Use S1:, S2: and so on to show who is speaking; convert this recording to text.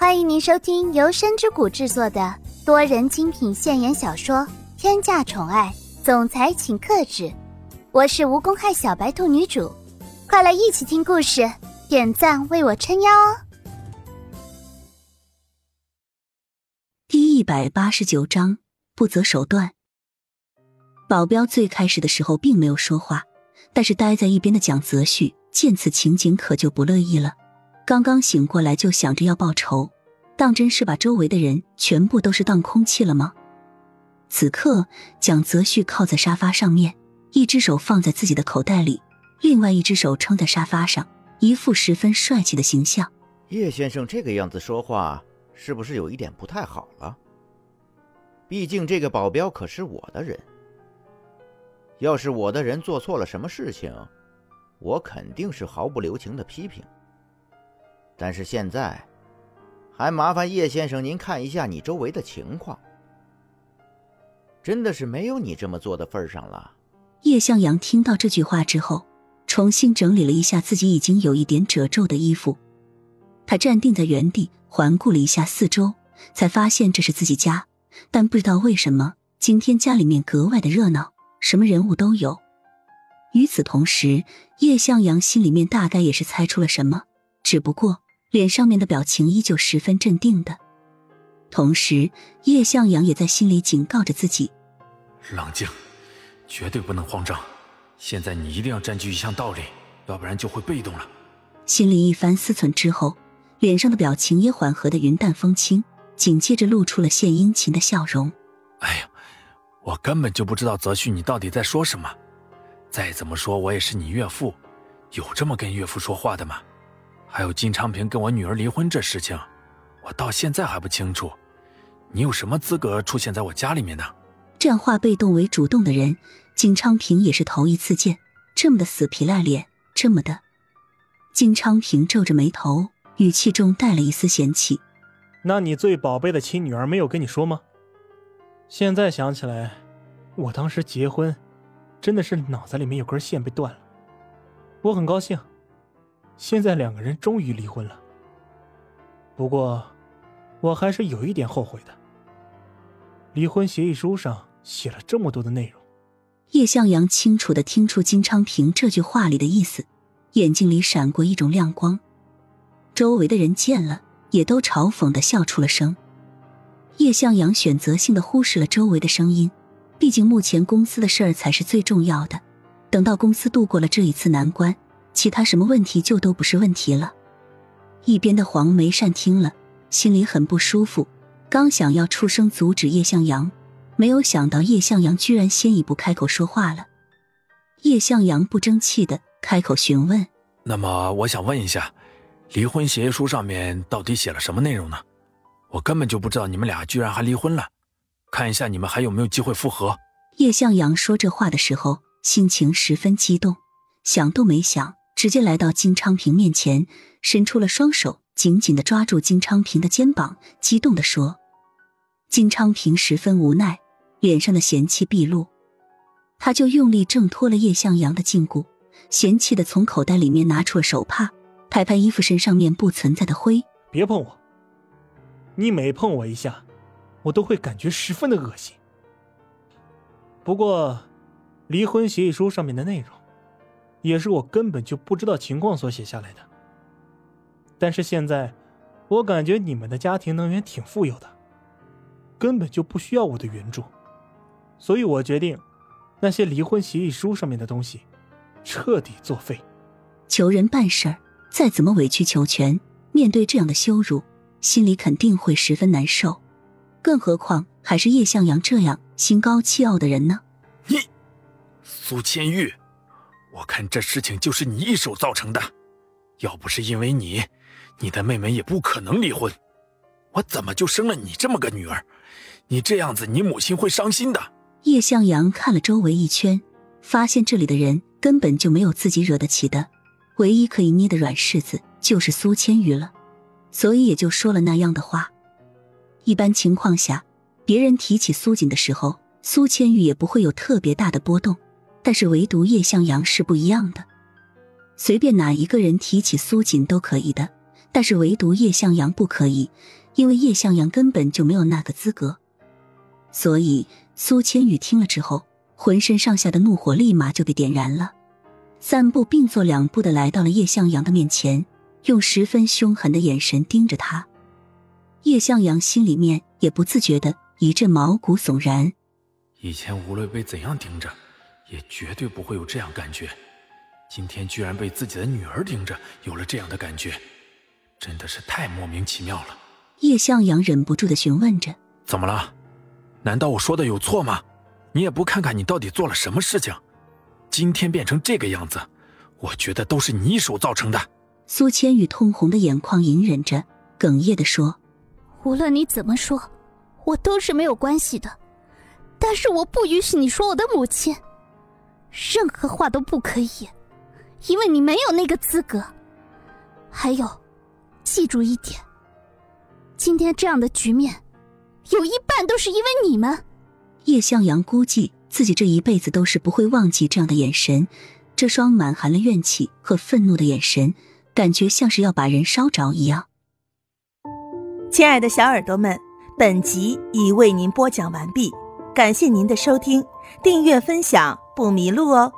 S1: 欢迎您收听由深之谷制作的多人精品现言小说《天价宠爱总裁请克制》，我是无公害小白兔女主，快来一起听故事，点赞为我撑腰哦！
S2: 第一百八十九章不择手段。保镖最开始的时候并没有说话，但是待在一边的蒋泽旭见此情景可就不乐意了。刚刚醒过来就想着要报仇，当真是把周围的人全部都是当空气了吗？此刻，蒋泽旭靠在沙发上面，一只手放在自己的口袋里，另外一只手撑在沙发上，一副十分帅气的形象。
S3: 叶先生这个样子说话，是不是有一点不太好了？毕竟这个保镖可是我的人，要是我的人做错了什么事情，我肯定是毫不留情的批评。但是现在，还麻烦叶先生您看一下你周围的情况，真的是没有你这么做的份上了。
S2: 叶向阳听到这句话之后，重新整理了一下自己已经有一点褶皱的衣服，他站定在原地，环顾了一下四周，才发现这是自己家。但不知道为什么，今天家里面格外的热闹，什么人物都有。与此同时，叶向阳心里面大概也是猜出了什么，只不过。脸上面的表情依旧十分镇定的，同时叶向阳也在心里警告着自己：
S4: 冷静，绝对不能慌张。现在你一定要占据一项道理，要不然就会被动了。
S2: 心里一番思忖之后，脸上的表情也缓和的云淡风轻，紧接着露出了献殷勤的笑容。
S4: 哎呀，我根本就不知道泽旭你到底在说什么。再怎么说，我也是你岳父，有这么跟岳父说话的吗？还有金昌平跟我女儿离婚这事情，我到现在还不清楚。你有什么资格出现在我家里面呢？
S2: 这样化被动为主动的人，金昌平也是头一次见。这么的死皮赖脸，这么的。金昌平皱着眉头，语气中带了一丝嫌弃：“
S5: 那你最宝贝的亲女儿没有跟你说吗？现在想起来，我当时结婚，真的是脑子里面有根线被断了。我很高兴。”现在两个人终于离婚了，不过我还是有一点后悔的。离婚协议书上写了这么多的内容，
S2: 叶向阳清楚的听出金昌平这句话里的意思，眼睛里闪过一种亮光。周围的人见了，也都嘲讽的笑出了声。叶向阳选择性的忽视了周围的声音，毕竟目前公司的事儿才是最重要的。等到公司度过了这一次难关。其他什么问题就都不是问题了。一边的黄梅善听了，心里很不舒服，刚想要出声阻止叶向阳，没有想到叶向阳居然先一步开口说话了。叶向阳不争气的开口询问：“
S4: 那么我想问一下，离婚协议书上面到底写了什么内容呢？我根本就不知道你们俩居然还离婚了，看一下你们还有没有机会复合。”
S2: 叶向阳说这话的时候，心情十分激动，想都没想。直接来到金昌平面前，伸出了双手，紧紧的抓住金昌平的肩膀，激动的说：“金昌平十分无奈，脸上的嫌弃毕露，他就用力挣脱了叶向阳的禁锢，嫌弃的从口袋里面拿出了手帕，拍拍衣服身上面不存在的灰，
S5: 别碰我，你每碰我一下，我都会感觉十分的恶心。不过，离婚协议书上面的内容。”也是我根本就不知道情况所写下来的。但是现在，我感觉你们的家庭能源挺富有的，根本就不需要我的援助，所以我决定，那些离婚协议书上面的东西，彻底作废。
S2: 求人办事儿，再怎么委曲求全，面对这样的羞辱，心里肯定会十分难受。更何况还是叶向阳这样心高气傲的人呢？
S4: 你，苏千玉。我看这事情就是你一手造成的，要不是因为你，你的妹妹也不可能离婚。我怎么就生了你这么个女儿？你这样子，你母亲会伤心的。
S2: 叶向阳看了周围一圈，发现这里的人根本就没有自己惹得起的，唯一可以捏的软柿子就是苏千羽了，所以也就说了那样的话。一般情况下，别人提起苏锦的时候，苏千玉也不会有特别大的波动。但是唯独叶向阳是不一样的，随便哪一个人提起苏锦都可以的，但是唯独叶向阳不可以，因为叶向阳根本就没有那个资格。所以苏千羽听了之后，浑身上下的怒火立马就被点燃了，三步并作两步的来到了叶向阳的面前，用十分凶狠的眼神盯着他。叶向阳心里面也不自觉的一阵毛骨悚然。
S4: 以前无论被怎样盯着，也绝对不会有这样感觉。今天居然被自己的女儿盯着，有了这样的感觉，真的是太莫名其妙了。
S2: 叶向阳忍不住的询问着：“
S4: 怎么了？难道我说的有错吗？你也不看看你到底做了什么事情，今天变成这个样子，我觉得都是你一手造成的。”
S2: 苏千羽通红的眼眶隐忍着，哽咽的说：“
S6: 无论你怎么说，我都是没有关系的，但是我不允许你说我的母亲，任何话都不可以。”因为你没有那个资格，还有，记住一点，今天这样的局面，有一半都是因为你们。
S2: 叶向阳估计自己这一辈子都是不会忘记这样的眼神，这双满含了怨气和愤怒的眼神，感觉像是要把人烧着一样。
S7: 亲爱的小耳朵们，本集已为您播讲完毕，感谢您的收听，订阅分享不迷路哦。